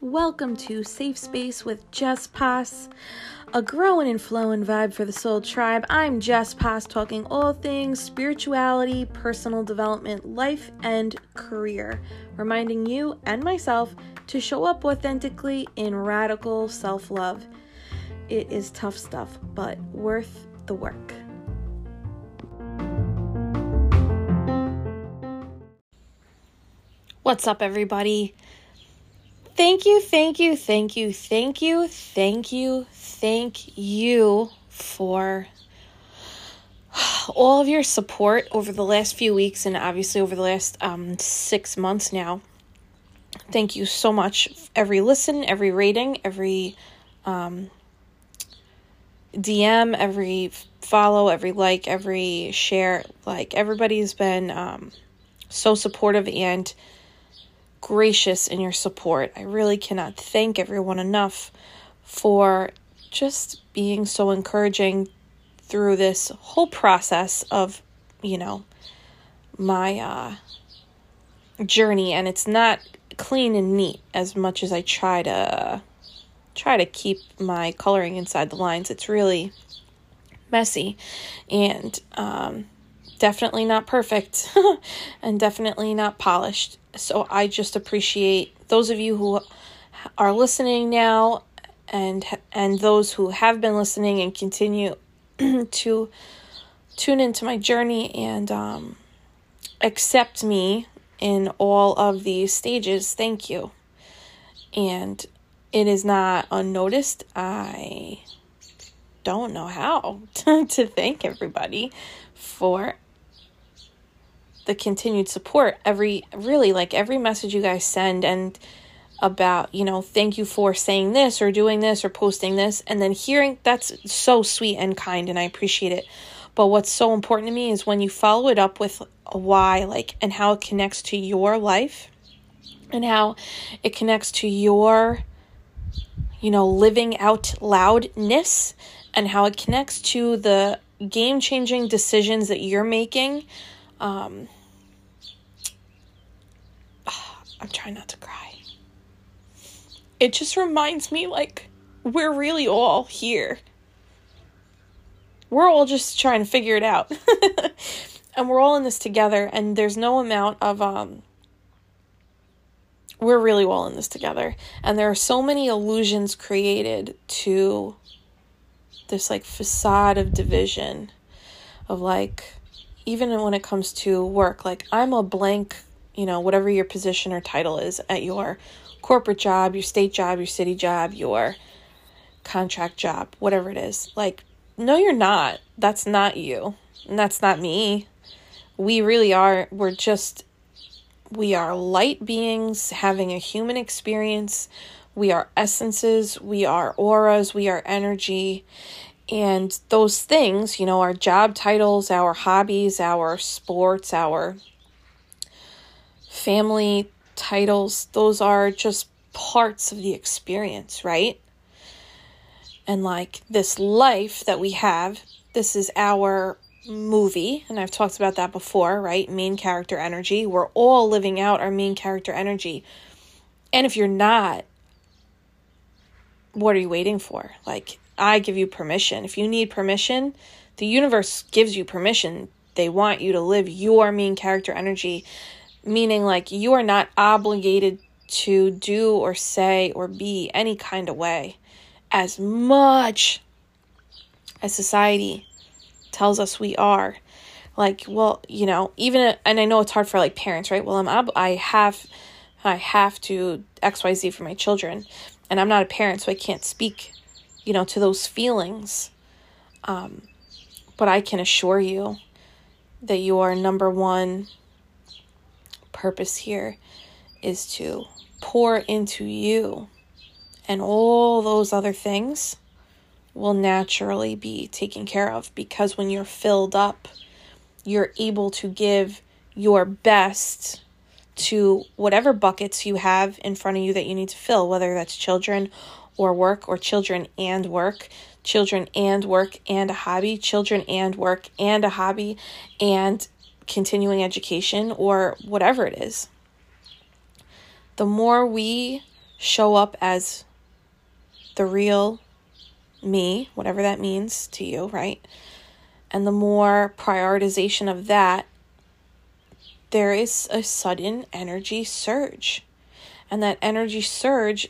Welcome to Safe Space with Jess Pos, a growing and flowing vibe for the soul tribe. I'm Jess Pos, talking all things spirituality, personal development, life, and career, reminding you and myself to show up authentically in radical self love. It is tough stuff, but worth the work. What's up, everybody? Thank you, thank you, thank you, thank you, thank you, thank you for all of your support over the last few weeks and obviously over the last um, six months now. Thank you so much. Every listen, every rating, every um, DM, every follow, every like, every share. Like, everybody's been um, so supportive and gracious in your support. I really cannot thank everyone enough for just being so encouraging through this whole process of, you know, my uh, journey. And it's not clean and neat as much as I try to try to keep my coloring inside the lines. It's really messy and um, definitely not perfect and definitely not polished. So I just appreciate those of you who are listening now and and those who have been listening and continue to tune into my journey and um, accept me in all of these stages. Thank you. And it is not unnoticed. I don't know how to thank everybody for the continued support every really like every message you guys send and about you know thank you for saying this or doing this or posting this and then hearing that's so sweet and kind and i appreciate it. But what's so important to me is when you follow it up with a why like and how it connects to your life and how it connects to your you know living out loudness and how it connects to the game changing decisions that you're making um, I'm trying not to cry. It just reminds me like we're really all here. We're all just trying to figure it out. and we're all in this together and there's no amount of um we're really all in this together and there are so many illusions created to this like facade of division of like even when it comes to work like i'm a blank you know, whatever your position or title is at your corporate job, your state job, your city job, your contract job, whatever it is. Like, no, you're not. That's not you. And that's not me. We really are. We're just, we are light beings having a human experience. We are essences. We are auras. We are energy. And those things, you know, our job titles, our hobbies, our sports, our family titles, those are just parts of the experience, right? And like this life that we have, this is our movie, and I've talked about that before, right? Main character energy. We're all living out our main character energy. And if you're not, what are you waiting for? Like, I give you permission. If you need permission, the universe gives you permission. They want you to live your main character energy meaning like you are not obligated to do or say or be any kind of way as much as society tells us we are. Like well you know even and i know it's hard for like parents right? Well i'm ob- i have i have to xyz for my children and i'm not a parent so i can't speak you know to those feelings. Um but i can assure you that you are number one purpose here is to pour into you, and all those other things will naturally be taken care of because when you're filled up, you're able to give your best to whatever buckets you have in front of you that you need to fill, whether that's children or work, or children and work, children and work and a hobby, children and work and a hobby, and continuing education or whatever it is. The more we show up as the real me, whatever that means to you, right? And the more prioritization of that, there is a sudden energy surge. And that energy surge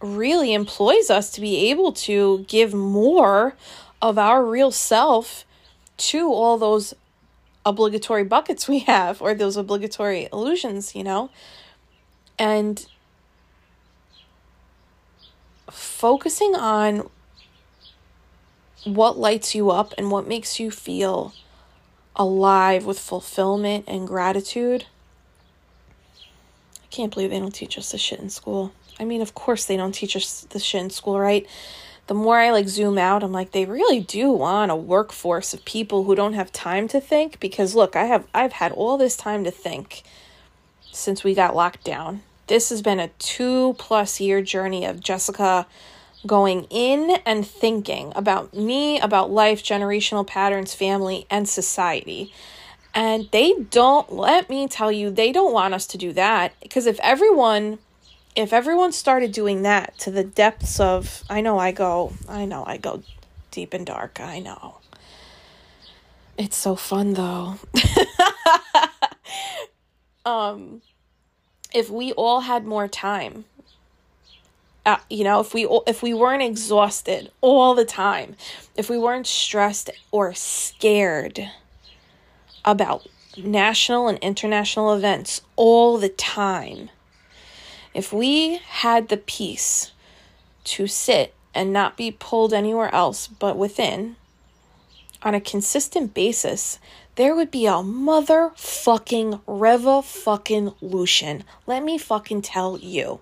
really employs us to be able to give more of our real self to all those obligatory buckets we have or those obligatory illusions, you know? And focusing on what lights you up and what makes you feel alive with fulfillment and gratitude. I can't believe they don't teach us this shit in school. I mean, of course they don't teach us this shit in school, right? The more I like zoom out, I'm like, they really do want a workforce of people who don't have time to think. Because look, I have I've had all this time to think since we got locked down. This has been a two plus year journey of Jessica going in and thinking about me, about life, generational patterns, family, and society. And they don't, let me tell you, they don't want us to do that. Because if everyone, if everyone started doing that to the depths of, I know I go, I know I go deep and dark, I know. It's so fun though. um, if we all had more time uh, you know if we if we weren't exhausted all the time if we weren't stressed or scared about national and international events all the time if we had the peace to sit and not be pulled anywhere else but within on a consistent basis there would be a motherfucking reva fucking Lucian. Let me fucking tell you.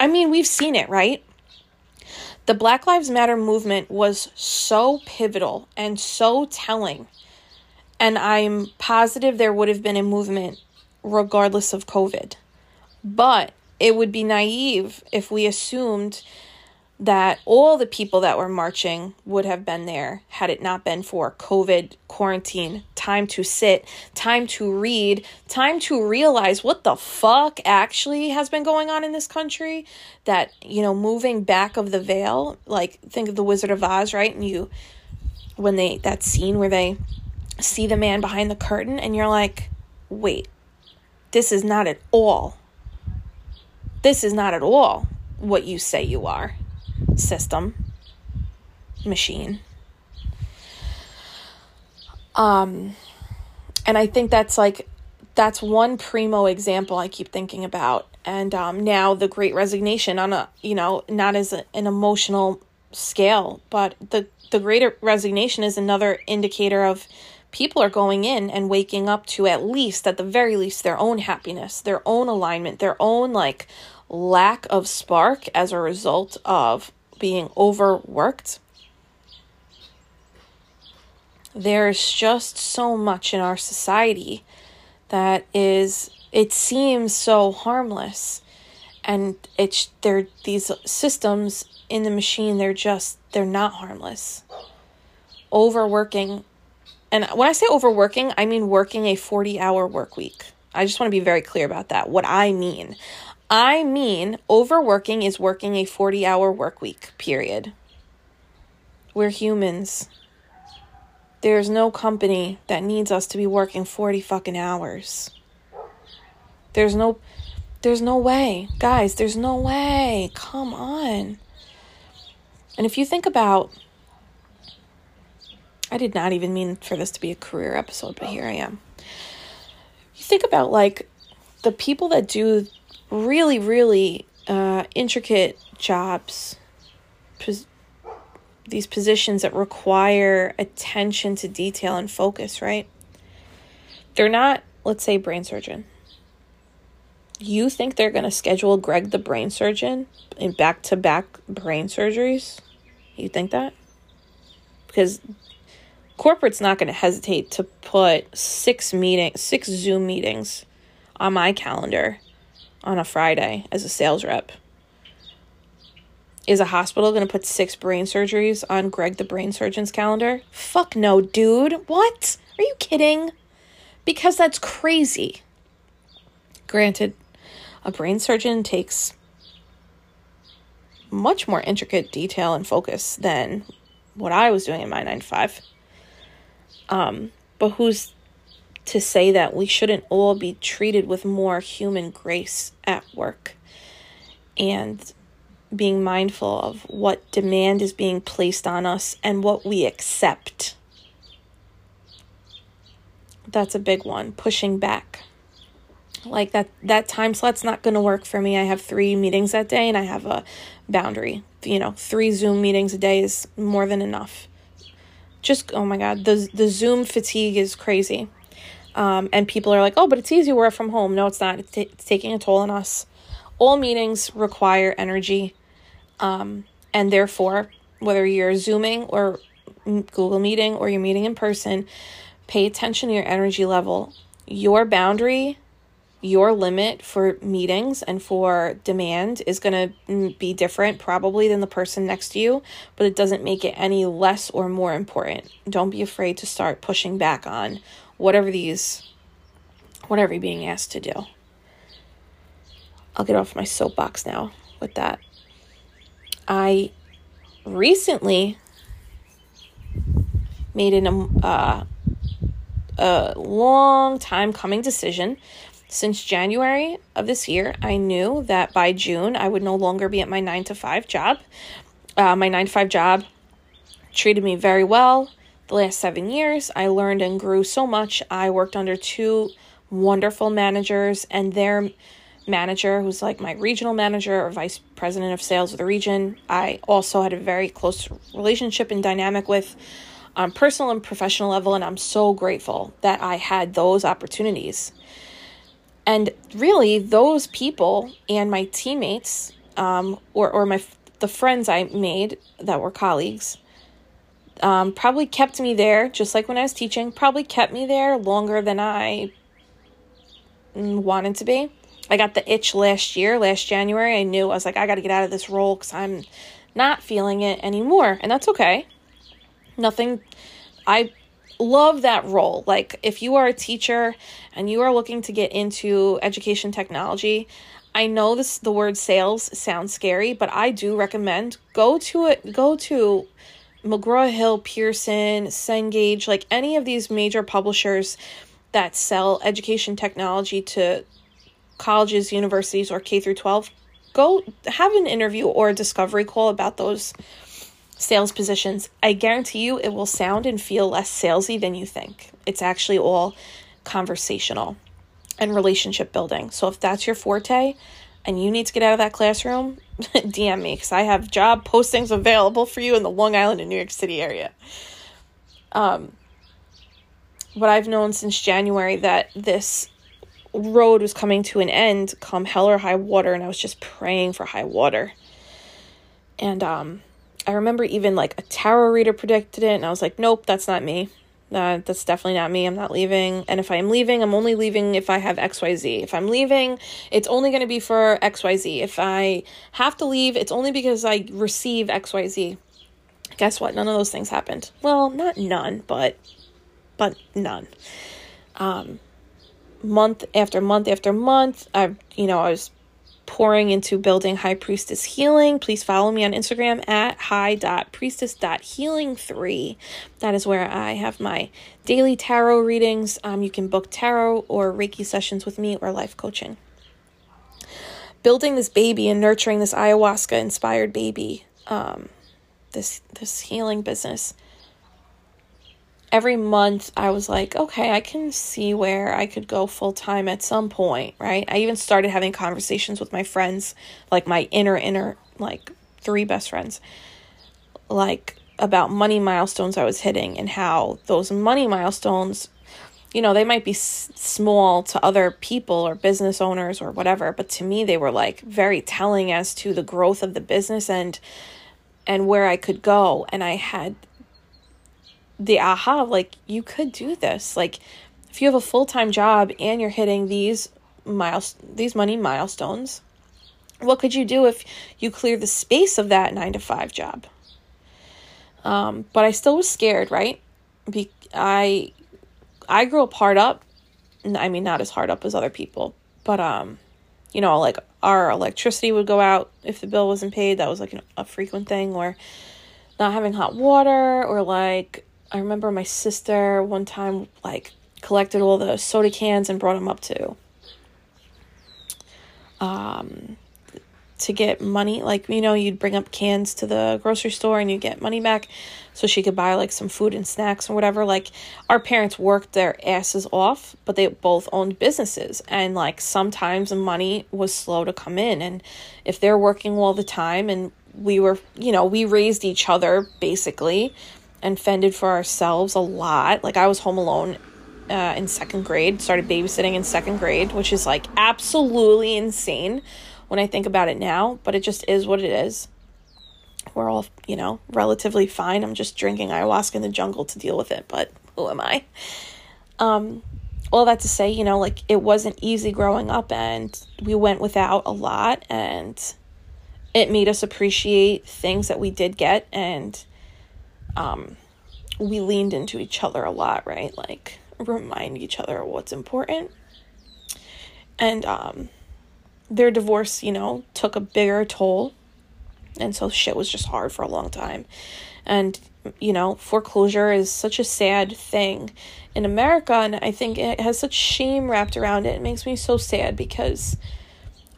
I mean, we've seen it, right? The Black Lives Matter movement was so pivotal and so telling. And I'm positive there would have been a movement regardless of COVID. But it would be naive if we assumed that all the people that were marching would have been there had it not been for COVID, quarantine, time to sit, time to read, time to realize what the fuck actually has been going on in this country. That, you know, moving back of the veil, like think of the Wizard of Oz, right? And you, when they, that scene where they see the man behind the curtain and you're like, wait, this is not at all. This is not at all what you say you are system machine. Um and i think that's like that's one primo example i keep thinking about. And um now the great resignation on a you know not as a, an emotional scale but the the greater resignation is another indicator of people are going in and waking up to at least at the very least their own happiness their own alignment their own like lack of spark as a result of being overworked. There's just so much in our society that is it seems so harmless and it's they're these systems in the machine they're just they're not harmless overworking and when i say overworking i mean working a 40 hour work week i just want to be very clear about that what i mean I mean, overworking is working a 40 hour work week, period. We're humans. There's no company that needs us to be working 40 fucking hours. There's no there's no way. Guys, there's no way. Come on. And if you think about I did not even mean for this to be a career episode, but here I am. You think about like the people that do really, really uh, intricate jobs, pos- these positions that require attention to detail and focus, right? They're not, let's say, brain surgeon. You think they're going to schedule Greg the brain surgeon in back to back brain surgeries? You think that? Because corporate's not going to hesitate to put six meetings, six Zoom meetings on my calendar on a Friday as a sales rep. Is a hospital going to put six brain surgeries on Greg the brain surgeon's calendar? Fuck no, dude. What? Are you kidding? Because that's crazy. Granted, a brain surgeon takes much more intricate detail and focus than what I was doing in my 9 to 5. Um, but who's to say that we shouldn't all be treated with more human grace at work and being mindful of what demand is being placed on us and what we accept. That's a big one, pushing back. Like that that time slot's not going to work for me. I have 3 meetings that day and I have a boundary. You know, 3 Zoom meetings a day is more than enough. Just oh my god, the the Zoom fatigue is crazy. Um, and people are like, oh, but it's easy work from home. No, it's not. It's, t- it's taking a toll on us. All meetings require energy. Um, and therefore, whether you're Zooming or Google Meeting or you're meeting in person, pay attention to your energy level. Your boundary, your limit for meetings and for demand is going to be different probably than the person next to you, but it doesn't make it any less or more important. Don't be afraid to start pushing back on whatever these, whatever you're being asked to do. I'll get off my soapbox now with that. I recently made an um, uh, a long time coming decision. Since January of this year, I knew that by June I would no longer be at my nine to five job. Uh, my nine to five job treated me very well the last seven years. I learned and grew so much. I worked under two wonderful managers, and their manager, who's like my regional manager or vice president of sales of the region, I also had a very close relationship and dynamic with on personal and professional level, and I'm so grateful that I had those opportunities. And really, those people and my teammates, um, or or my the friends I made that were colleagues, um, probably kept me there, just like when I was teaching, probably kept me there longer than I wanted to be. I got the itch last year, last January. I knew I was like, I got to get out of this role because I'm not feeling it anymore. And that's okay. Nothing, I love that role. Like, if you are a teacher and you are looking to get into education technology, I know this the word sales sounds scary, but I do recommend go to it go to McGraw Hill, Pearson, Cengage, like any of these major publishers that sell education technology to colleges, universities, or K through 12, go have an interview or a discovery call about those sales positions. I guarantee you it will sound and feel less salesy than you think. It's actually all conversational and relationship building. So if that's your forte and you need to get out of that classroom, DM me because I have job postings available for you in the Long Island and New York City area. Um, but I've known since January that this road was coming to an end come hell or high water, and I was just praying for high water. And um, I remember even like a tarot reader predicted it, and I was like, nope, that's not me. Uh, that's definitely not me. I'm not leaving. And if I am leaving, I'm only leaving if I have XYZ. If I'm leaving, it's only going to be for XYZ. If I have to leave, it's only because I receive XYZ. Guess what? None of those things happened. Well, not none, but but none. Um month after month after month, I you know, I was pouring into building High Priestess Healing. Please follow me on Instagram at high.priestess.healing3. That is where I have my daily tarot readings. Um, you can book tarot or Reiki sessions with me or life coaching. Building this baby and nurturing this ayahuasca inspired baby, um, this this healing business every month I was like, okay, I can see where I could go full time at some point, right? I even started having conversations with my friends, like my inner, inner, like three best friends, like about money milestones I was hitting and how those money milestones, you know, they might be s- small to other people or business owners or whatever, but to me, they were like very telling as to the growth of the business and and where I could go. And I had the aha like you could do this like if you have a full-time job and you're hitting these miles these money milestones What could you do if you clear the space of that nine to five job? Um, but I still was scared, right? Be- I I grew up hard up. I mean, not as hard up as other people, but um, you know, like our electricity would go out if the bill wasn't paid. That was like a frequent thing, or not having hot water, or like I remember my sister one time like collected all the soda cans and brought them up to um to get money. Like you know you'd bring up cans to the grocery store and you get money back so she could buy like some food and snacks or whatever. Like our parents worked their asses off but they both owned businesses. And like sometimes the money was slow to come in. And if they're working all the time and we were you know we raised each other basically and fended for ourselves a lot like i was home alone uh, in second grade started babysitting in second grade which is like absolutely insane when I think about it now, but it just is what it is. We're all, you know, relatively fine. I'm just drinking ayahuasca in the jungle to deal with it, but who am I? Um, all that to say, you know, like it wasn't easy growing up and we went without a lot and it made us appreciate things that we did get and um we leaned into each other a lot, right? Like remind each other what's important. And um their divorce, you know, took a bigger toll. And so shit was just hard for a long time. And, you know, foreclosure is such a sad thing in America. And I think it has such shame wrapped around it. It makes me so sad because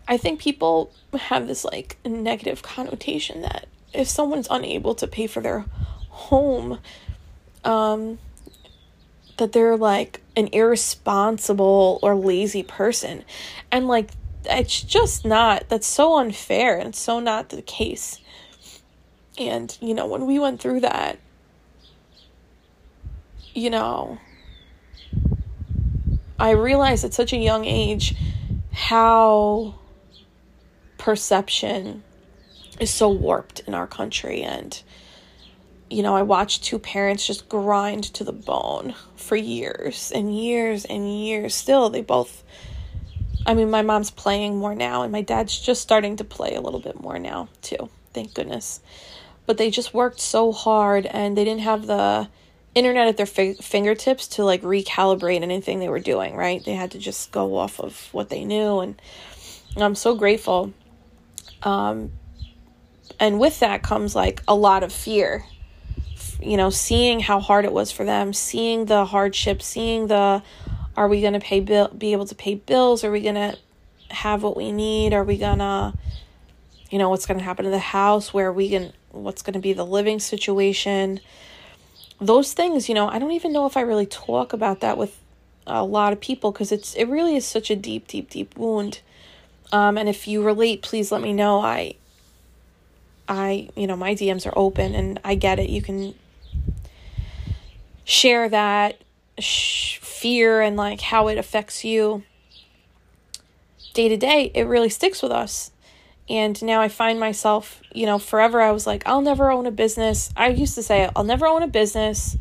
I think people have this like negative connotation that if someone's unable to pay for their home, um, that they're like an irresponsible or lazy person. And like it's just not that's so unfair and so not the case and you know when we went through that you know i realized at such a young age how perception is so warped in our country and you know i watched two parents just grind to the bone for years and years and years still they both I mean, my mom's playing more now, and my dad's just starting to play a little bit more now, too. Thank goodness. But they just worked so hard, and they didn't have the internet at their fi- fingertips to like recalibrate anything they were doing, right? They had to just go off of what they knew, and I'm so grateful. Um, and with that comes like a lot of fear. You know, seeing how hard it was for them, seeing the hardship, seeing the are we going to pay bill be able to pay bills? Are we going to have what we need? Are we going to you know what's going to happen to the house? Where we can what's going to be the living situation? Those things you know i don't even know if i really talk about that with a lot of people because it's it really is such a deep deep deep wound. Um and if you relate please let me know. I i you know my dms are open and i get it. You can share that sh- fear and like how it affects you day to day, it really sticks with us. And now I find myself, you know, forever I was like, I'll never own a business. I used to say, I'll never own a business.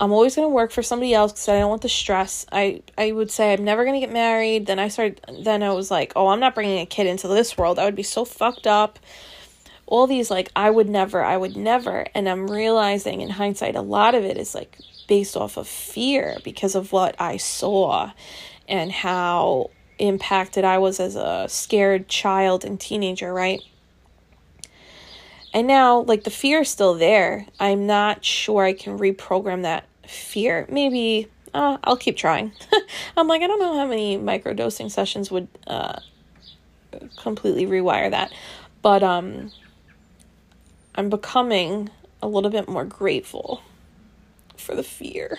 I'm always going to work for somebody else because I don't want the stress. I, I would say I'm never going to get married. Then I started, then I was like, oh, I'm not bringing a kid into this world. I would be so fucked up. All these, like, I would never, I would never. And I'm realizing in hindsight, a lot of it is like based off of fear because of what I saw and how impacted I was as a scared child and teenager, right? And now, like, the fear is still there. I'm not sure I can reprogram that fear. Maybe uh, I'll keep trying. I'm like, I don't know how many microdosing sessions would uh, completely rewire that. But um, I'm becoming a little bit more grateful for the fear.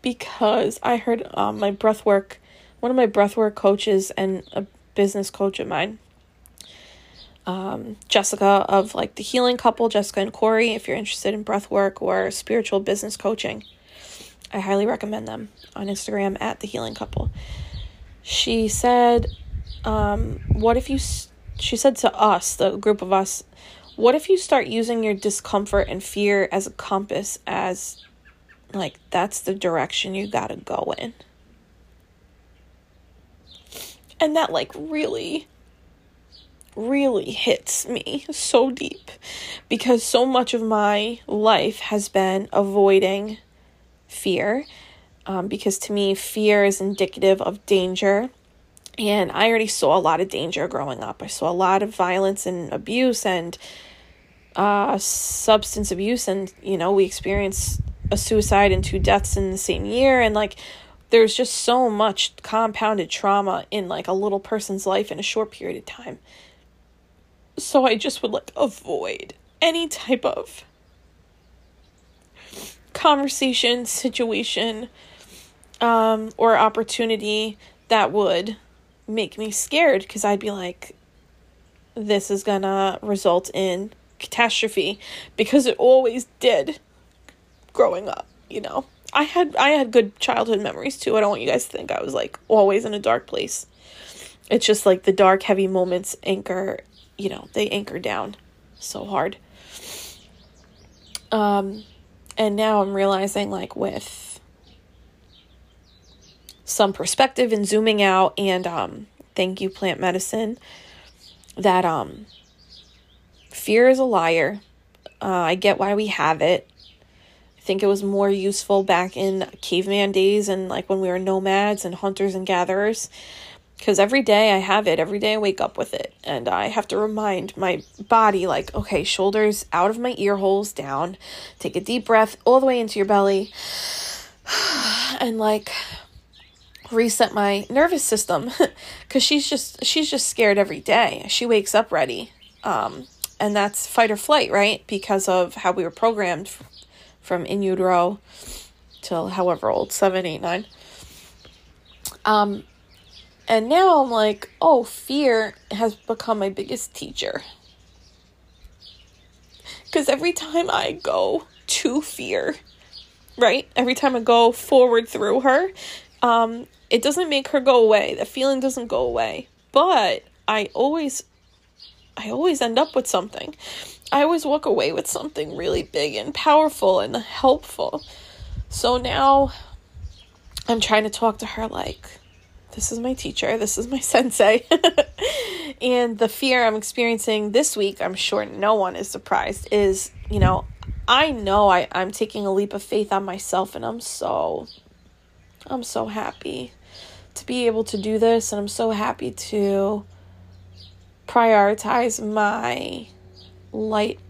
Because I heard um, my breathwork, one of my breathwork coaches and a business coach of mine, um, Jessica of like the Healing Couple, Jessica and Corey, if you're interested in breathwork or spiritual business coaching, I highly recommend them on Instagram at the Healing Couple. She said, um, "What if you?" She said to us, the group of us, what if you start using your discomfort and fear as a compass, as like that's the direction you gotta go in? And that like really really hits me so deep because so much of my life has been avoiding fear. Um, because to me, fear is indicative of danger. And I already saw a lot of danger growing up. I saw a lot of violence and abuse and uh, substance abuse. And, you know, we experienced a suicide and two deaths in the same year. And, like, there's just so much compounded trauma in, like, a little person's life in a short period of time. So I just would like avoid any type of conversation, situation, um, or opportunity that would make me scared because I'd be like, this is gonna result in catastrophe because it always did growing up, you know. I had I had good childhood memories too. I don't want you guys to think I was like always in a dark place. It's just like the dark heavy moments anchor you know, they anchor down so hard. Um, and now I'm realizing, like, with some perspective and zooming out, and um, thank you, plant medicine, that um, fear is a liar. Uh, I get why we have it. I think it was more useful back in caveman days and like when we were nomads and hunters and gatherers because every day I have it, every day I wake up with it, and I have to remind my body, like, okay, shoulders out of my ear holes down, take a deep breath all the way into your belly, and like reset my nervous system because she's just she's just scared every day she wakes up ready um and that's fight or flight right because of how we were programmed from in utero till however old seven eight nine um and now I'm like, oh, fear has become my biggest teacher. Because every time I go to fear, right? Every time I go forward through her, um, it doesn't make her go away. The feeling doesn't go away. But I always I always end up with something. I always walk away with something really big and powerful and helpful. So now I'm trying to talk to her like this is my teacher, this is my sensei. and the fear I'm experiencing this week, I'm sure no one is surprised, is, you know, I know I, I'm taking a leap of faith on myself and I'm so I'm so happy to be able to do this and I'm so happy to prioritize my light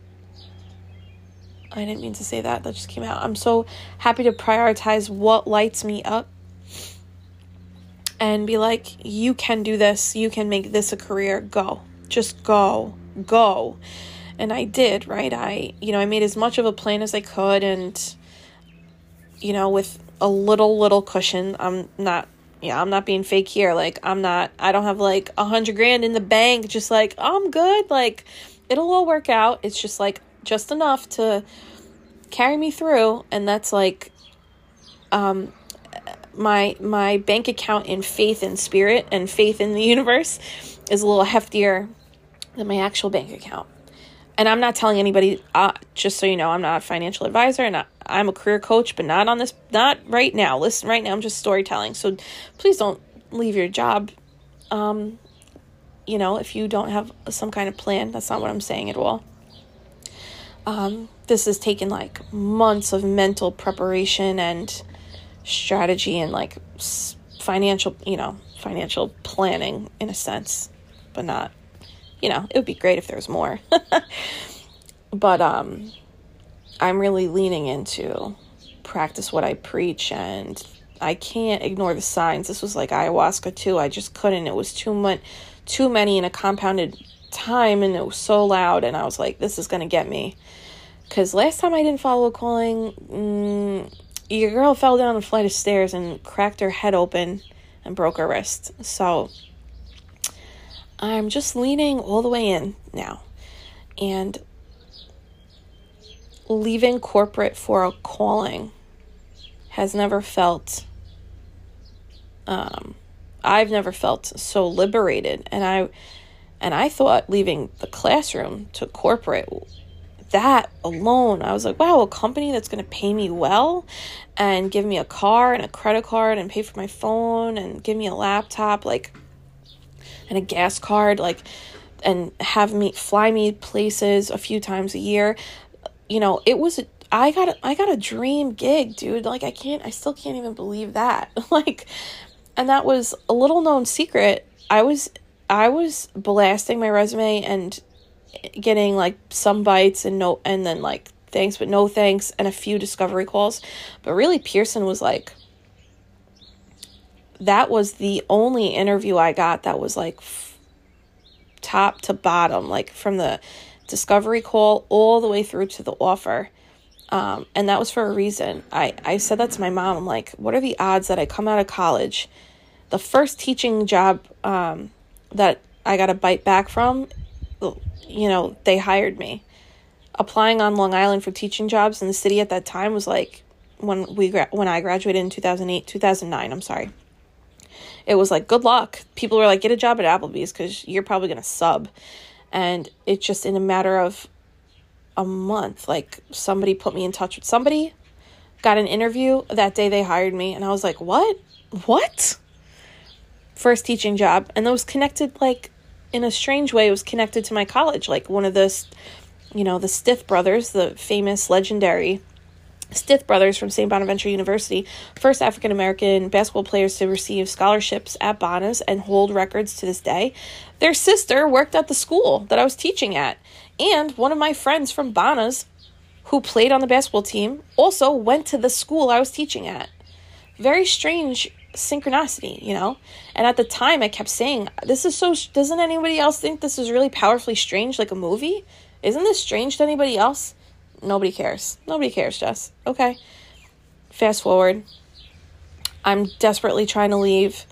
I didn't mean to say that. That just came out. I'm so happy to prioritize what lights me up and be like, you can do this, you can make this a career, go. Just go, go. And I did, right? I, you know, I made as much of a plan as I could and, you know, with a little, little cushion. I'm not, yeah, I'm not being fake here. Like, I'm not, I don't have like a hundred grand in the bank, just like, I'm good. Like, it'll all work out. It's just like, just enough to carry me through. And that's like, um, my my bank account in faith and spirit and faith in the universe is a little heftier than my actual bank account. And I'm not telling anybody. Uh, just so you know, I'm not a financial advisor, and I, I'm a career coach, but not on this. Not right now. Listen, right now, I'm just storytelling. So please don't leave your job. Um, you know, if you don't have some kind of plan, that's not what I'm saying at all. Um, this has taken like months of mental preparation and strategy and like financial, you know, financial planning in a sense, but not, you know, it would be great if there was more. but um I'm really leaning into practice what I preach and I can't ignore the signs. This was like ayahuasca too. I just couldn't. It was too much too many in a compounded time and it was so loud and I was like this is going to get me. Cuz last time I didn't follow a calling mm, your girl fell down a flight of stairs and cracked her head open and broke her wrist. So I'm just leaning all the way in now. And leaving corporate for a calling has never felt um I've never felt so liberated and I and I thought leaving the classroom to corporate that alone, I was like, wow, a company that's going to pay me well and give me a car and a credit card and pay for my phone and give me a laptop. Like, and a gas card, like, and have me fly me places a few times a year. You know, it was I got a, I got a dream gig, dude. Like I can't I still can't even believe that. like and that was a little known secret. I was I was blasting my resume and getting like some bites and no and then like thanks but no thanks and a few discovery calls. But really Pearson was like that was the only interview I got that was like f- top to bottom, like from the discovery call all the way through to the offer. Um, and that was for a reason. I, I said that to my mom. I'm like, what are the odds that I come out of college? The first teaching job um, that I got a bite back from, you know, they hired me. Applying on Long Island for teaching jobs in the city at that time was like when we gra- when I graduated in 2008, 2009, I'm sorry. It was like good luck. People were like get a job at Applebee's cuz you're probably going to sub. And it's just in a matter of a month. Like somebody put me in touch with somebody, got an interview. That day they hired me, and I was like, what? What? First teaching job. And that was connected, like, in a strange way, it was connected to my college. Like one of the, you know, the Stith brothers, the famous, legendary Stith brothers from St. Bonaventure University, first African American basketball players to receive scholarships at Bonas and hold records to this day. Their sister worked at the school that I was teaching at. And one of my friends from Bonas, who played on the basketball team, also went to the school I was teaching at. Very strange synchronicity, you know? And at the time, I kept saying, This is so. Doesn't anybody else think this is really powerfully strange, like a movie? Isn't this strange to anybody else? Nobody cares. Nobody cares, Jess. Okay. Fast forward. I'm desperately trying to leave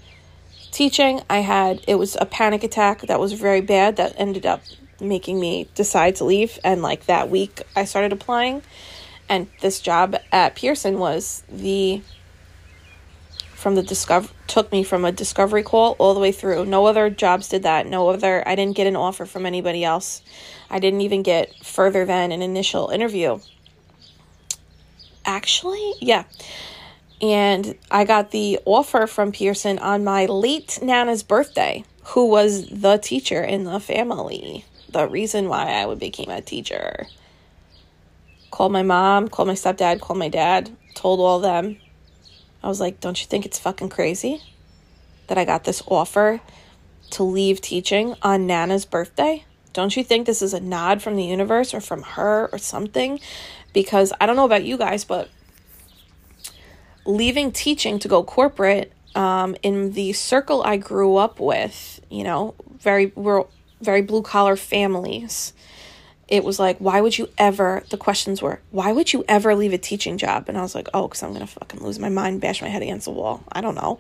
teaching. I had, it was a panic attack that was very bad that ended up making me decide to leave. And like that week, I started applying. And this job at Pearson was the from the discover took me from a discovery call all the way through. No other jobs did that. No other I didn't get an offer from anybody else. I didn't even get further than an initial interview. Actually, yeah. And I got the offer from Pearson on my late Nana's birthday, who was the teacher in the family the reason why I would became a teacher. Called my mom, called my stepdad, called my dad, told all them. I was like, don't you think it's fucking crazy that I got this offer to leave teaching on Nana's birthday? Don't you think this is a nod from the universe or from her or something? Because I don't know about you guys, but leaving teaching to go corporate um, in the circle I grew up with, you know, very we're very blue collar families, it was like, why would you ever, the questions were, why would you ever leave a teaching job? And I was like, oh, because I'm going to fucking lose my mind, bash my head against the wall. I don't know.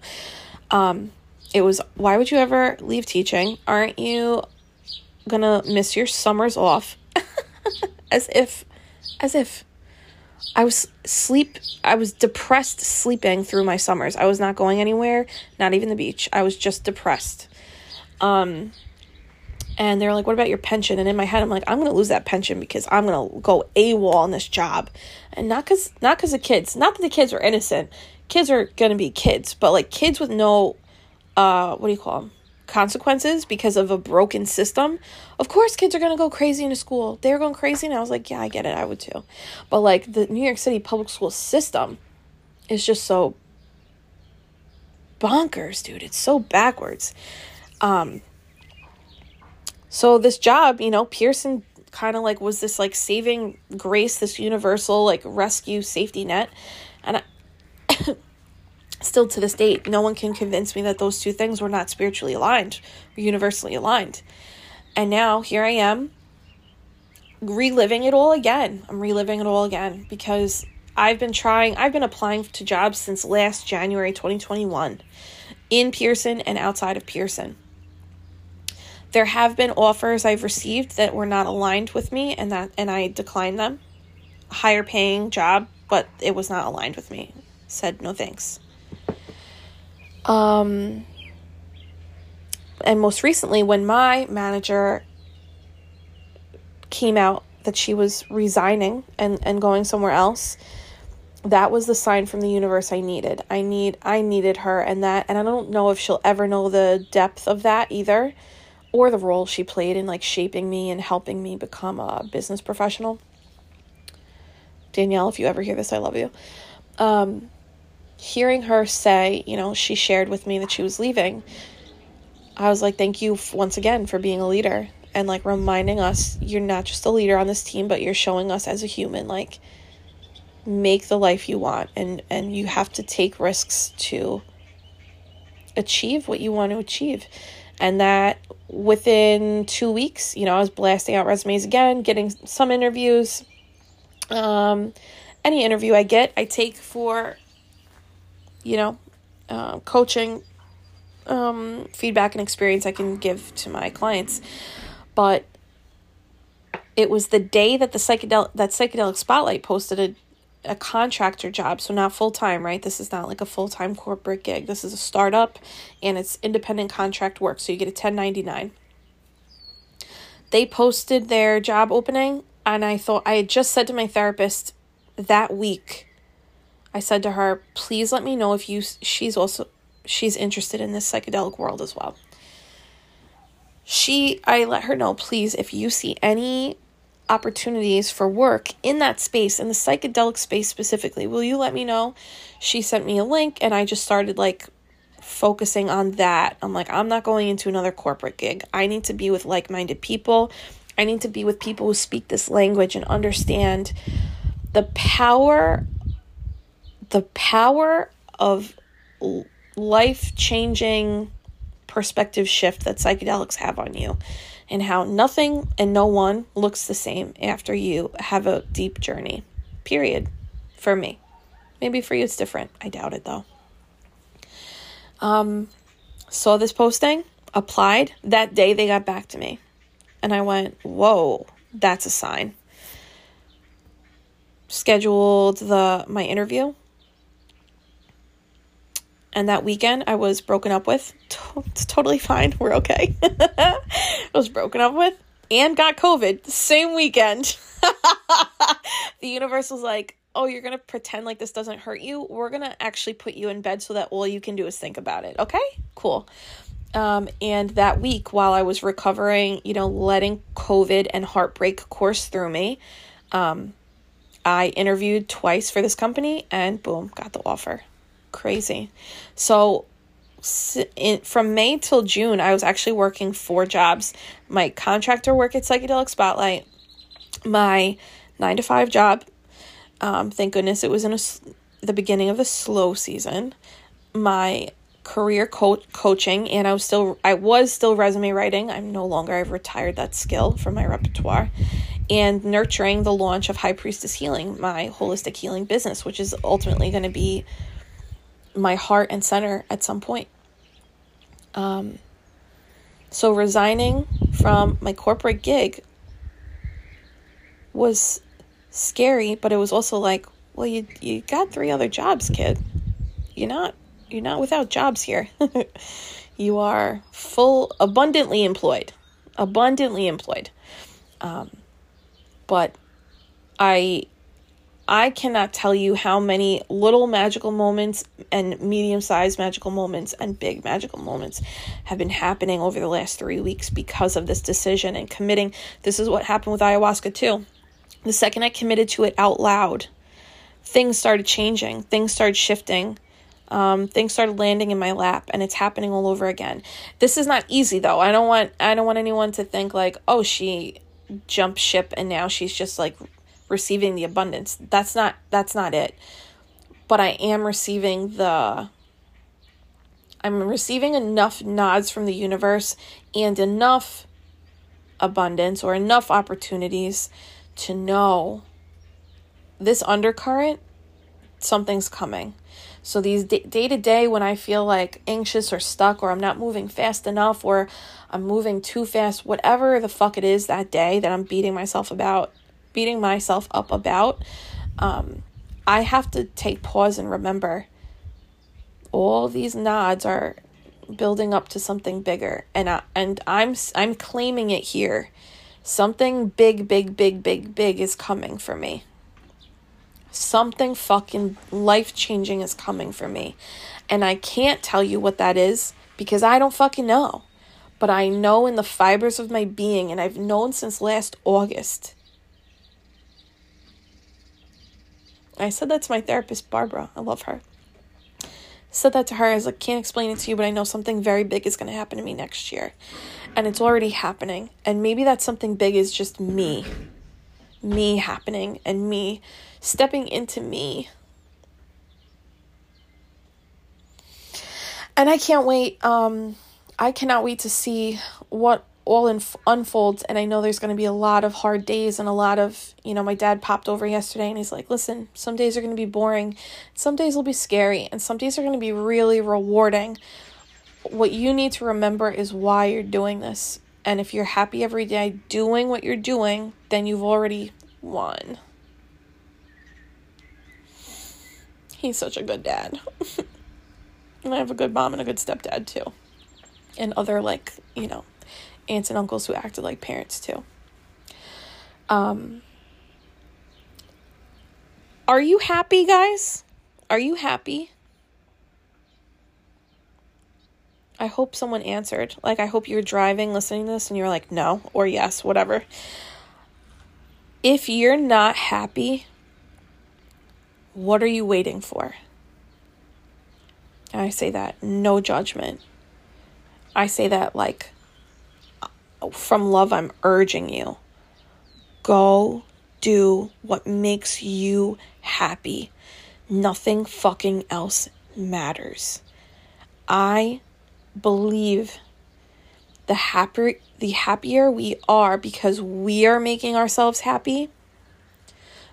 Um, it was, why would you ever leave teaching? Aren't you going to miss your summers off? as if, as if. I was sleep I was depressed sleeping through my summers. I was not going anywhere, not even the beach. I was just depressed. Um and they're like, "What about your pension?" And in my head, I'm like, "I'm gonna lose that pension because I'm gonna go AWOL on this job, and not cause not cause of kids. Not that the kids are innocent. Kids are gonna be kids, but like kids with no, uh, what do you call them? Consequences because of a broken system. Of course, kids are gonna go crazy into school. They're going crazy, and I was like, "Yeah, I get it. I would too." But like the New York City public school system is just so bonkers, dude. It's so backwards. Um, so this job, you know, Pearson kind of like was this like saving grace, this universal like rescue safety net. And I, still to this date, no one can convince me that those two things were not spiritually aligned universally aligned. And now here I am reliving it all again. I'm reliving it all again because I've been trying, I've been applying to jobs since last January 2021 in Pearson and outside of Pearson. There have been offers I've received that were not aligned with me and that and I declined them. higher paying job, but it was not aligned with me. Said no thanks. Um and most recently when my manager came out that she was resigning and, and going somewhere else, that was the sign from the universe I needed. I need I needed her and that and I don't know if she'll ever know the depth of that either or the role she played in like shaping me and helping me become a business professional. Danielle, if you ever hear this, I love you. Um, hearing her say, you know, she shared with me that she was leaving. I was like, thank you once again for being a leader and like reminding us you're not just a leader on this team, but you're showing us as a human, like, make the life you want and and you have to take risks to achieve what you want to achieve and that within two weeks you know i was blasting out resumes again getting some interviews. Um, any interview i get i take for you know uh, coaching um, feedback and experience i can give to my clients. But it was the day that the psychedelic that psychedelic spotlight posted a a contractor job, so not full time, right? This is not like a full time corporate gig. This is a startup and it's independent contract work, so you get a 1099. They posted their job opening, and I thought I had just said to my therapist that week, I said to her, please let me know if you she's also she's interested in this psychedelic world as well. She I let her know, please, if you see any opportunities for work in that space, in the psychedelic space specifically. Will you let me know? She sent me a link and I just started like focusing on that. I'm like, I'm not going into another corporate gig. I need to be with like minded people. I need to be with people who speak this language and understand the power the power of life changing perspective shift that psychedelics have on you and how nothing and no one looks the same after you have a deep journey. Period. For me. Maybe for you it's different. I doubt it though. Um, saw this posting, applied. That day they got back to me. And I went, whoa, that's a sign. Scheduled the my interview and that weekend I was broken up with. It's totally fine. We're okay. I was broken up with and got COVID the same weekend. the universe was like, oh, you're going to pretend like this doesn't hurt you. We're going to actually put you in bed so that all you can do is think about it. Okay? Cool. Um, and that week, while I was recovering, you know, letting COVID and heartbreak course through me, um, I interviewed twice for this company and boom, got the offer crazy. So in, from May till June, I was actually working four jobs my contractor work at Psychedelic Spotlight, my nine to five job. Um, thank goodness it was in a, the beginning of the slow season. My career co- coaching, and I was still I was still resume writing. I'm no longer. I've retired that skill from my repertoire, and nurturing the launch of High Priestess Healing, my holistic healing business, which is ultimately going to be my heart and center at some point. Um, so resigning from my corporate gig was scary, but it was also like, well, you you got three other jobs, kid. You're not you're not without jobs here. you are full, abundantly employed, abundantly employed. Um, but I I cannot tell you how many little magical moments and medium sized magical moments and big magical moments have been happening over the last three weeks because of this decision and committing. This is what happened with ayahuasca, too. The second I committed to it out loud, things started changing, things started shifting. Um, things started landing in my lap and it's happening all over again this is not easy though i don't want i don't want anyone to think like oh she jumped ship and now she's just like receiving the abundance. That's not that's not it. But I am receiving the I'm receiving enough nods from the universe and enough abundance or enough opportunities to know this undercurrent something's coming. So these day to day when I feel like anxious or stuck or I'm not moving fast enough or I'm moving too fast, whatever the fuck it is that day that I'm beating myself about beating myself up about, um, I have to take pause and remember all these nods are building up to something bigger and I, and I'm I'm claiming it here. Something big big big big big is coming for me. Something fucking life changing is coming for me. And I can't tell you what that is because I don't fucking know. But I know in the fibers of my being, and I've known since last August. I said that to my therapist, Barbara. I love her. said that to her. I was like, can't explain it to you, but I know something very big is going to happen to me next year. And it's already happening. And maybe that something big is just me. Me happening and me stepping into me. And I can't wait. Um, I cannot wait to see what all inf- unfolds. And I know there's going to be a lot of hard days and a lot of, you know, my dad popped over yesterday and he's like, listen, some days are going to be boring, some days will be scary, and some days are going to be really rewarding. What you need to remember is why you're doing this. And if you're happy every day doing what you're doing, then you've already won. He's such a good dad. and I have a good mom and a good stepdad too. And other like, you know, aunts and uncles who acted like parents too. Um Are you happy, guys? Are you happy? I hope someone answered. Like I hope you're driving listening to this and you're like no or yes, whatever. If you're not happy, what are you waiting for? And I say that no judgment. I say that like from love, I'm urging you go do what makes you happy. Nothing fucking else matters. I believe the happier the happier we are because we are making ourselves happy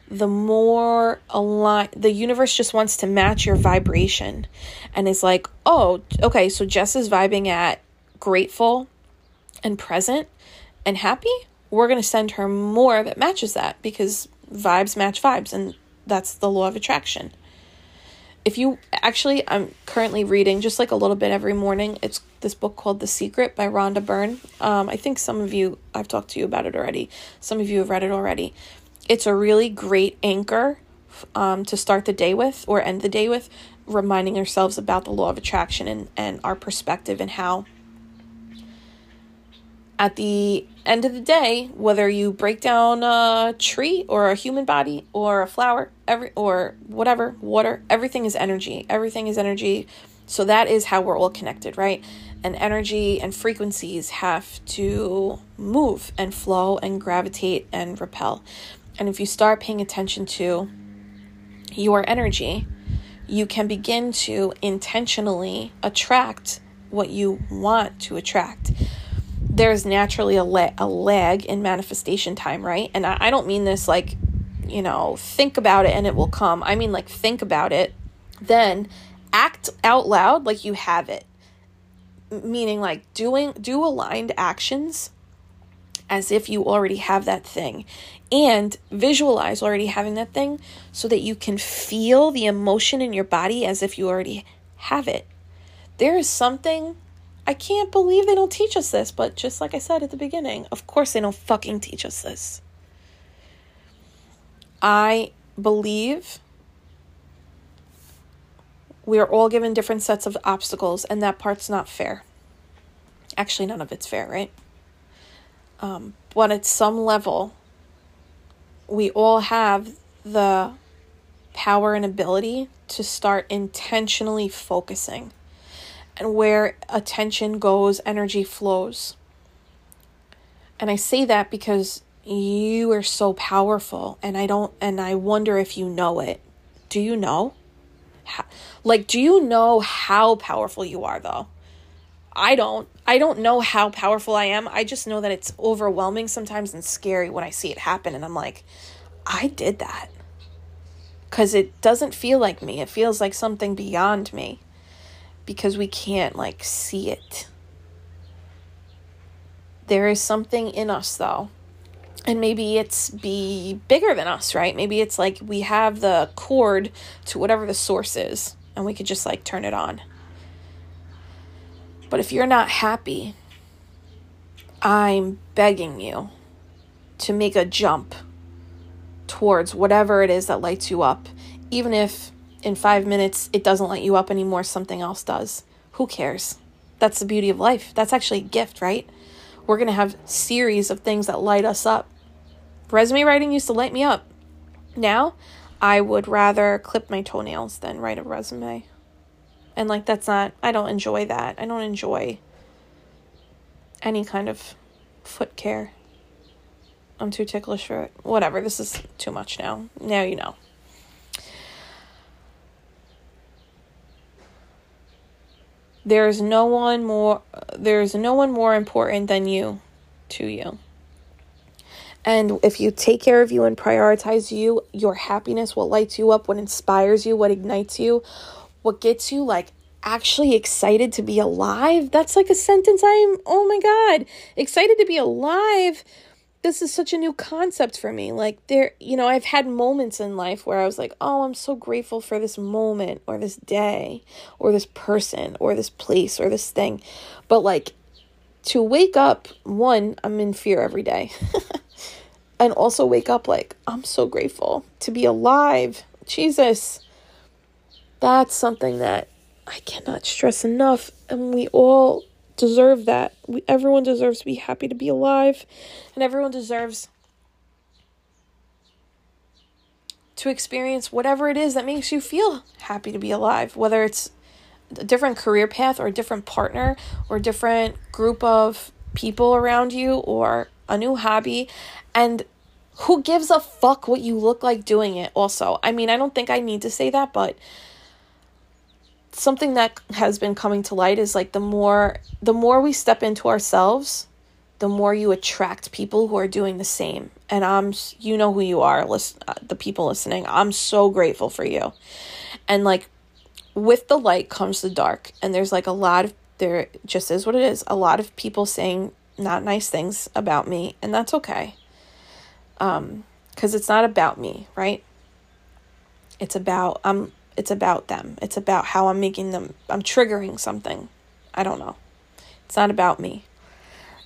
the more aligned the universe just wants to match your vibration and it's like oh okay so jess is vibing at grateful and present and happy we're going to send her more that matches that because vibes match vibes and that's the law of attraction. If you actually i'm currently reading just like a little bit every morning. It's this book called the secret by rhonda byrne. Um, i think some of you i've talked to you about it already. Some of you have read it already. It's a really great anchor um, to start the day with or end the day with, reminding ourselves about the law of attraction and, and our perspective and how at the end of the day, whether you break down a tree or a human body or a flower, every or whatever, water, everything is energy. Everything is energy. So that is how we're all connected, right? And energy and frequencies have to move and flow and gravitate and repel. And if you start paying attention to your energy, you can begin to intentionally attract what you want to attract. There's naturally a, la- a lag in manifestation time, right? And I, I don't mean this like, you know, think about it and it will come. I mean, like, think about it, then act out loud like you have it. Meaning, like, doing, do aligned actions as if you already have that thing and visualize already having that thing so that you can feel the emotion in your body as if you already have it. There is something I can't believe they don't teach us this, but just like I said at the beginning, of course they don't fucking teach us this. I believe we are all given different sets of obstacles, and that part's not fair. Actually, none of it's fair, right? Um, but at some level, we all have the power and ability to start intentionally focusing. And where attention goes, energy flows. And I say that because you are so powerful and I don't and I wonder if you know it. Do you know? How, like do you know how powerful you are though? I don't. I don't know how powerful I am. I just know that it's overwhelming sometimes and scary when I see it happen. And I'm like, I did that. Because it doesn't feel like me. It feels like something beyond me. Because we can't, like, see it. There is something in us, though. And maybe it's be bigger than us, right? Maybe it's like we have the cord to whatever the source is, and we could just like turn it on but if you're not happy, I'm begging you to make a jump towards whatever it is that lights you up, even if in five minutes it doesn't light you up anymore, something else does. Who cares? That's the beauty of life. That's actually a gift, right? We're going to have series of things that light us up. Resume writing used to light me up. Now, I would rather clip my toenails than write a resume. And like that's not I don't enjoy that. I don't enjoy any kind of foot care. I'm too ticklish for it. Whatever, this is too much now. Now you know. There's no one more there's no one more important than you to you. And if you take care of you and prioritize you, your happiness, what lights you up, what inspires you, what ignites you, what gets you like actually excited to be alive, that's like a sentence I'm, oh my God, excited to be alive. This is such a new concept for me. Like, there, you know, I've had moments in life where I was like, oh, I'm so grateful for this moment or this day or this person or this place or this thing. But like, to wake up, one, I'm in fear every day. and also wake up like, I'm so grateful to be alive. Jesus. That's something that I cannot stress enough. And we all deserve that. We, everyone deserves to be happy to be alive. And everyone deserves to experience whatever it is that makes you feel happy to be alive, whether it's a different career path or a different partner or a different group of people around you or a new hobby. And who gives a fuck what you look like doing it, also? I mean, I don't think I need to say that, but something that has been coming to light is like the more the more we step into ourselves the more you attract people who are doing the same. And i'm you know who you are listen, uh, the people listening. I'm so grateful for you. And like with the light comes the dark. And there's like a lot of there just is what it is. A lot of people saying not nice things about me and that's okay. Um because it's not about me right? It's about i'm it's about them. It's about how i'm making them i'm triggering something. I don't know. It's not about me.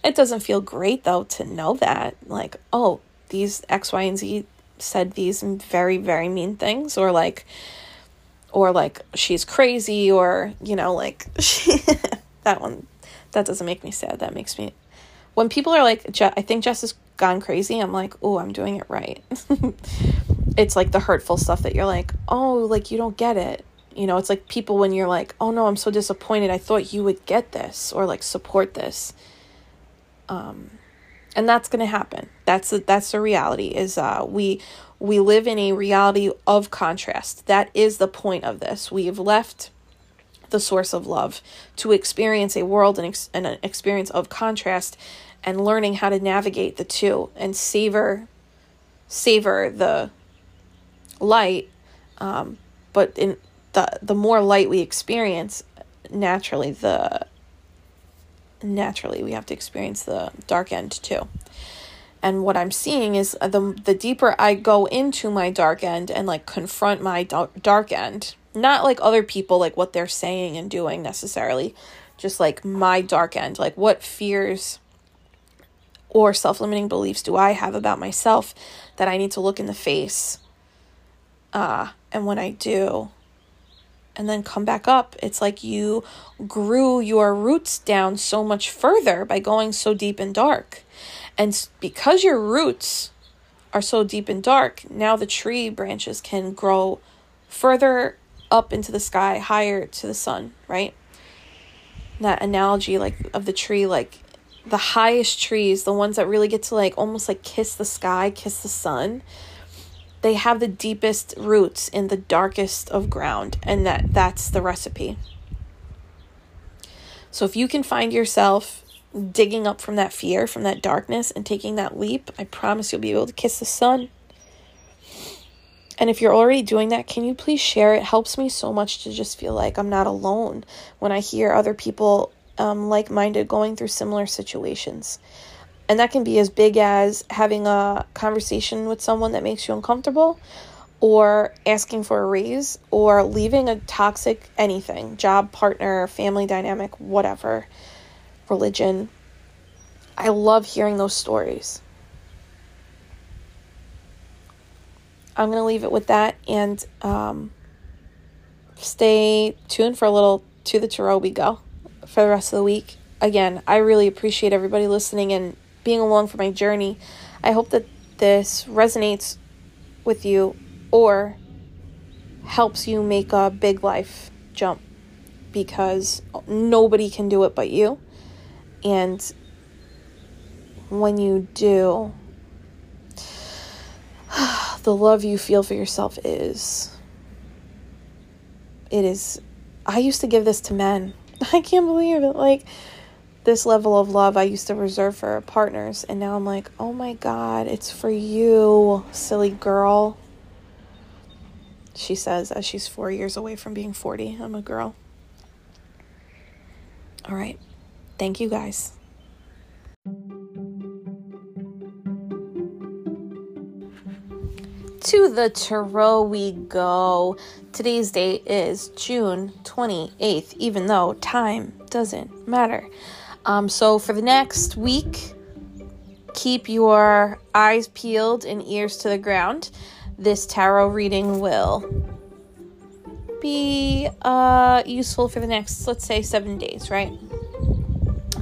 It doesn't feel great though to know that. Like oh these x y and z said these very very mean things or like or like she's crazy or you know like she, that one that doesn't make me sad. That makes me when people are like i think jess has gone crazy i'm like oh i'm doing it right it's like the hurtful stuff that you're like oh like you don't get it you know it's like people when you're like oh no i'm so disappointed i thought you would get this or like support this um and that's going to happen that's the, that's the reality is uh we we live in a reality of contrast. That is the point of this. We have left the source of love to experience a world and, ex- and an experience of contrast and learning how to navigate the two and savor savor the light um, but in the the more light we experience naturally the naturally we have to experience the dark end too. And what i'm seeing is the the deeper i go into my dark end and like confront my dark end not like other people like what they're saying and doing necessarily just like my dark end like what fears or self-limiting beliefs do i have about myself that i need to look in the face uh and when i do and then come back up it's like you grew your roots down so much further by going so deep and dark and because your roots are so deep and dark, now the tree branches can grow further up into the sky, higher to the sun, right? That analogy like of the tree like the highest trees, the ones that really get to like almost like kiss the sky, kiss the sun, they have the deepest roots in the darkest of ground and that that's the recipe. So if you can find yourself digging up from that fear, from that darkness, and taking that leap, I promise you'll be able to kiss the sun. And if you're already doing that, can you please share? It helps me so much to just feel like I'm not alone when I hear other people um, like minded going through similar situations. And that can be as big as having a conversation with someone that makes you uncomfortable, or asking for a raise, or leaving a toxic anything job, partner, family dynamic, whatever religion. I love hearing those stories. I'm going to leave it with that and um, stay tuned for a little to the tarot we go for the rest of the week. Again, I really appreciate everybody listening and being along for my journey. I hope that this resonates with you or helps you make a big life jump because nobody can do it but you. And when you do, the love you feel for yourself is it is I used to give this to men. I can't believe it. Like this level of love I used to reserve for partners and now I'm like, "Oh my god, it's for you, silly girl." She says as she's 4 years away from being 40. I'm a girl. All right. Thank you guys. To the tarot we go. Today's date is June 28th, even though time doesn't matter. Um, so, for the next week, keep your eyes peeled and ears to the ground. This tarot reading will be uh, useful for the next, let's say, seven days, right?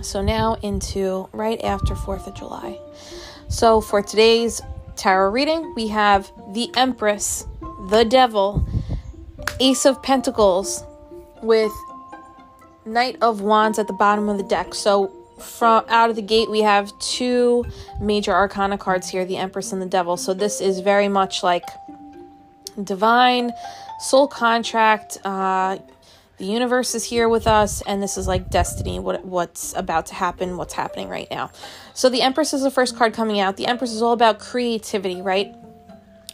So, now into right after 4th of July. So, for today's tarot reading, we have the Empress, the Devil, Ace of Pentacles, with Knight of Wands at the bottom of the deck. So, from out of the gate, we have two major arcana cards here the Empress and the Devil. So, this is very much like divine, soul contract. Uh, the universe is here with us and this is like destiny what what's about to happen what's happening right now so the empress is the first card coming out. The empress is all about creativity right?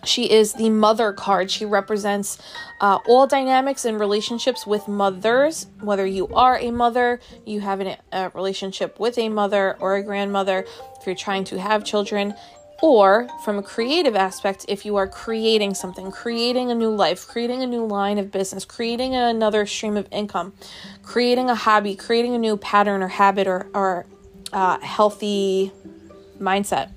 She is the mother card. She represents uh, all dynamics and relationships with mothers. Whether you are a mother you have an, a relationship with a mother or a grandmother if you're trying to have children or from a creative aspect, if you are creating something, creating a new life, creating a new line of business, creating another stream of income, creating a hobby, creating a new pattern or habit or, or uh, healthy mindset.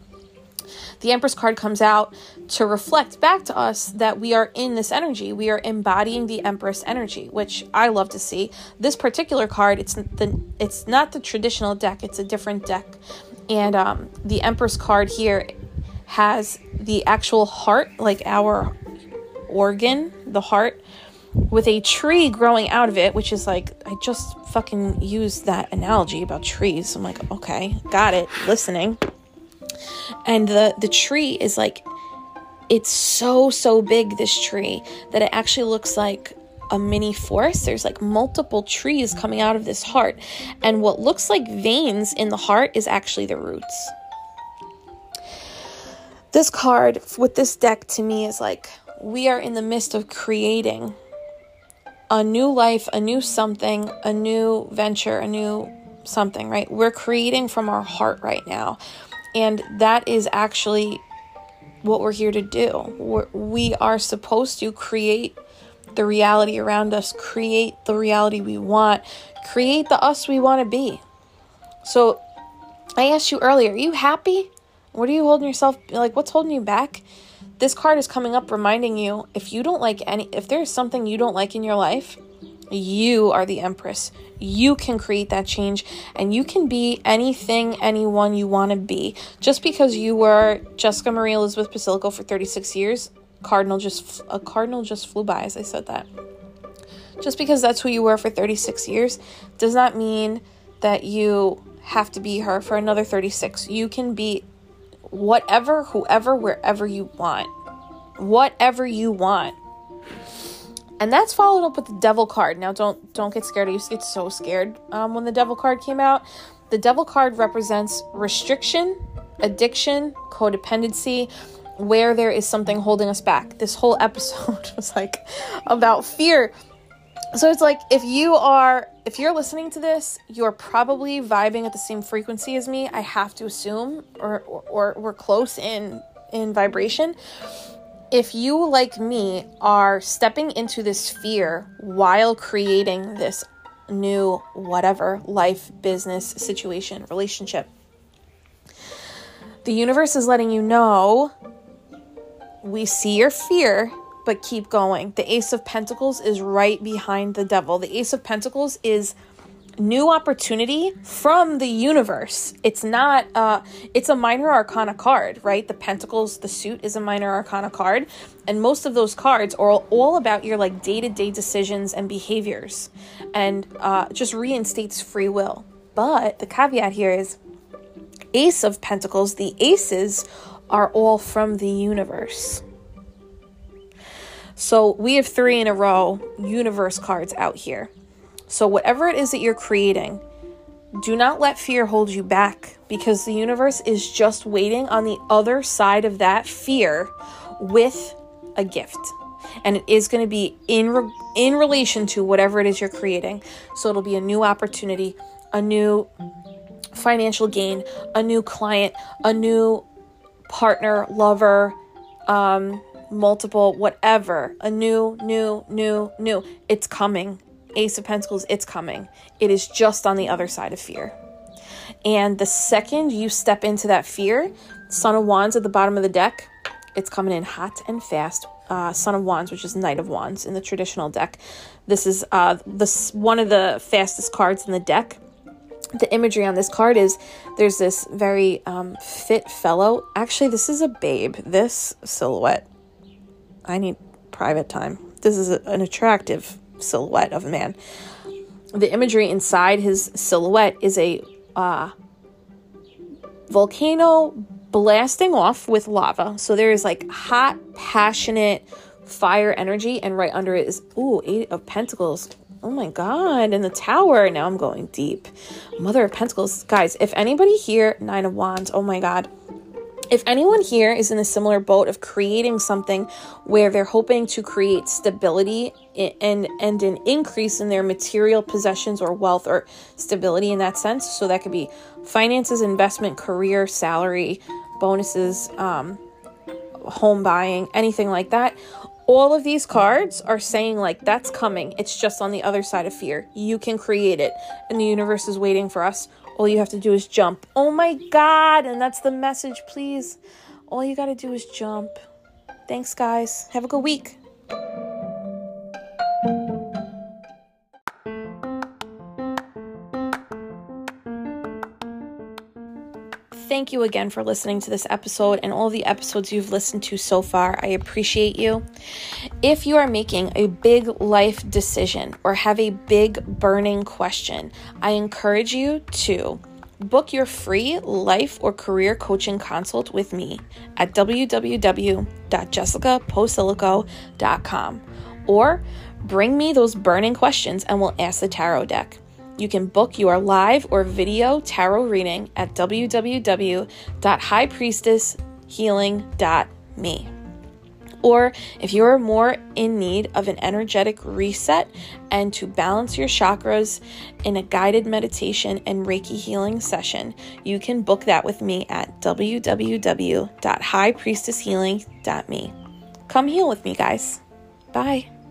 The Empress card comes out to reflect back to us that we are in this energy. We are embodying the Empress energy, which I love to see. This particular card, it's the it's not the traditional deck; it's a different deck. And um, the Empress card here has the actual heart, like our organ, the heart, with a tree growing out of it, which is like, I just fucking used that analogy about trees. I'm like, okay, got it, listening. And the, the tree is like, it's so, so big, this tree, that it actually looks like a mini forest. There's like multiple trees coming out of this heart. And what looks like veins in the heart is actually the roots this card with this deck to me is like we are in the midst of creating a new life, a new something, a new venture, a new something, right? We're creating from our heart right now. And that is actually what we're here to do. We're, we are supposed to create the reality around us, create the reality we want, create the us we want to be. So I asked you earlier, are you happy? What are you holding yourself like what's holding you back? This card is coming up reminding you if you don't like any if there's something you don't like in your life, you are the empress. You can create that change and you can be anything anyone you want to be. Just because you were Jessica Marie Elizabeth Posillico for 36 years, cardinal just a cardinal just flew by as I said that. Just because that's who you were for 36 years does not mean that you have to be her for another 36. You can be whatever, whoever, wherever you want. Whatever you want. And that's followed up with the devil card. Now don't don't get scared. I used to get so scared um, when the devil card came out. The devil card represents restriction, addiction, codependency, where there is something holding us back. This whole episode was like about fear so it's like if you are if you're listening to this you're probably vibing at the same frequency as me. I have to assume or or, or we're close in in vibration. If you like me are stepping into this fear while creating this new whatever life business situation relationship the universe is letting you know we see your fear, but keep going. The Ace of Pentacles is right behind the devil. The Ace of Pentacles is new opportunity from the universe. It's not uh it's a minor arcana card, right? The pentacles, the suit is a minor arcana card, and most of those cards are all about your like day-to-day decisions and behaviors and uh just reinstates free will. But the caveat here is Ace of Pentacles, the aces are all from the universe. So we have three in a row universe cards out here. So, whatever it is that you're creating, do not let fear hold you back because the universe is just waiting on the other side of that fear with a gift. And it is going to be in re- in relation to whatever it is you're creating. So it'll be a new opportunity, a new financial gain, a new client, a new partner, lover, um, multiple, whatever, a new, new, new, new. It's coming. Ace of Pentacles, it's coming. It is just on the other side of fear. And the second you step into that fear, Son of Wands at the bottom of the deck, it's coming in hot and fast. Uh, Son of Wands, which is Knight of Wands in the traditional deck. This is uh, this one of the fastest cards in the deck. The imagery on this card is there's this very um, fit fellow. Actually, this is a babe. This silhouette. I need private time. This is a, an attractive silhouette of a man. The imagery inside his silhouette is a uh, volcano blasting off with lava. So there is like hot, passionate fire energy, and right under it is ooh, eight of pentacles. Oh my god, and the tower. Now I'm going deep. Mother of Pentacles. Guys, if anybody here, Nine of Wands, oh my god if anyone here is in a similar boat of creating something where they're hoping to create stability and and an increase in their material possessions or wealth or stability in that sense, so that could be finances, investment, career, salary, bonuses, um, home buying, anything like that. All of these cards are saying, like, that's coming. It's just on the other side of fear. You can create it, and the universe is waiting for us all you have to do is jump. Oh my God. And that's the message, please. All you got to do is jump. Thanks, guys. Have a good week. Thank you again for listening to this episode and all the episodes you've listened to so far. I appreciate you. If you are making a big life decision or have a big burning question, I encourage you to book your free life or career coaching consult with me at www.jessicaposillico.com or bring me those burning questions and we'll ask the tarot deck. You can book your live or video tarot reading at www.highpriestesshealing.me. Or if you're more in need of an energetic reset and to balance your chakras in a guided meditation and Reiki healing session, you can book that with me at www.highpriestesshealing.me. Come heal with me, guys. Bye.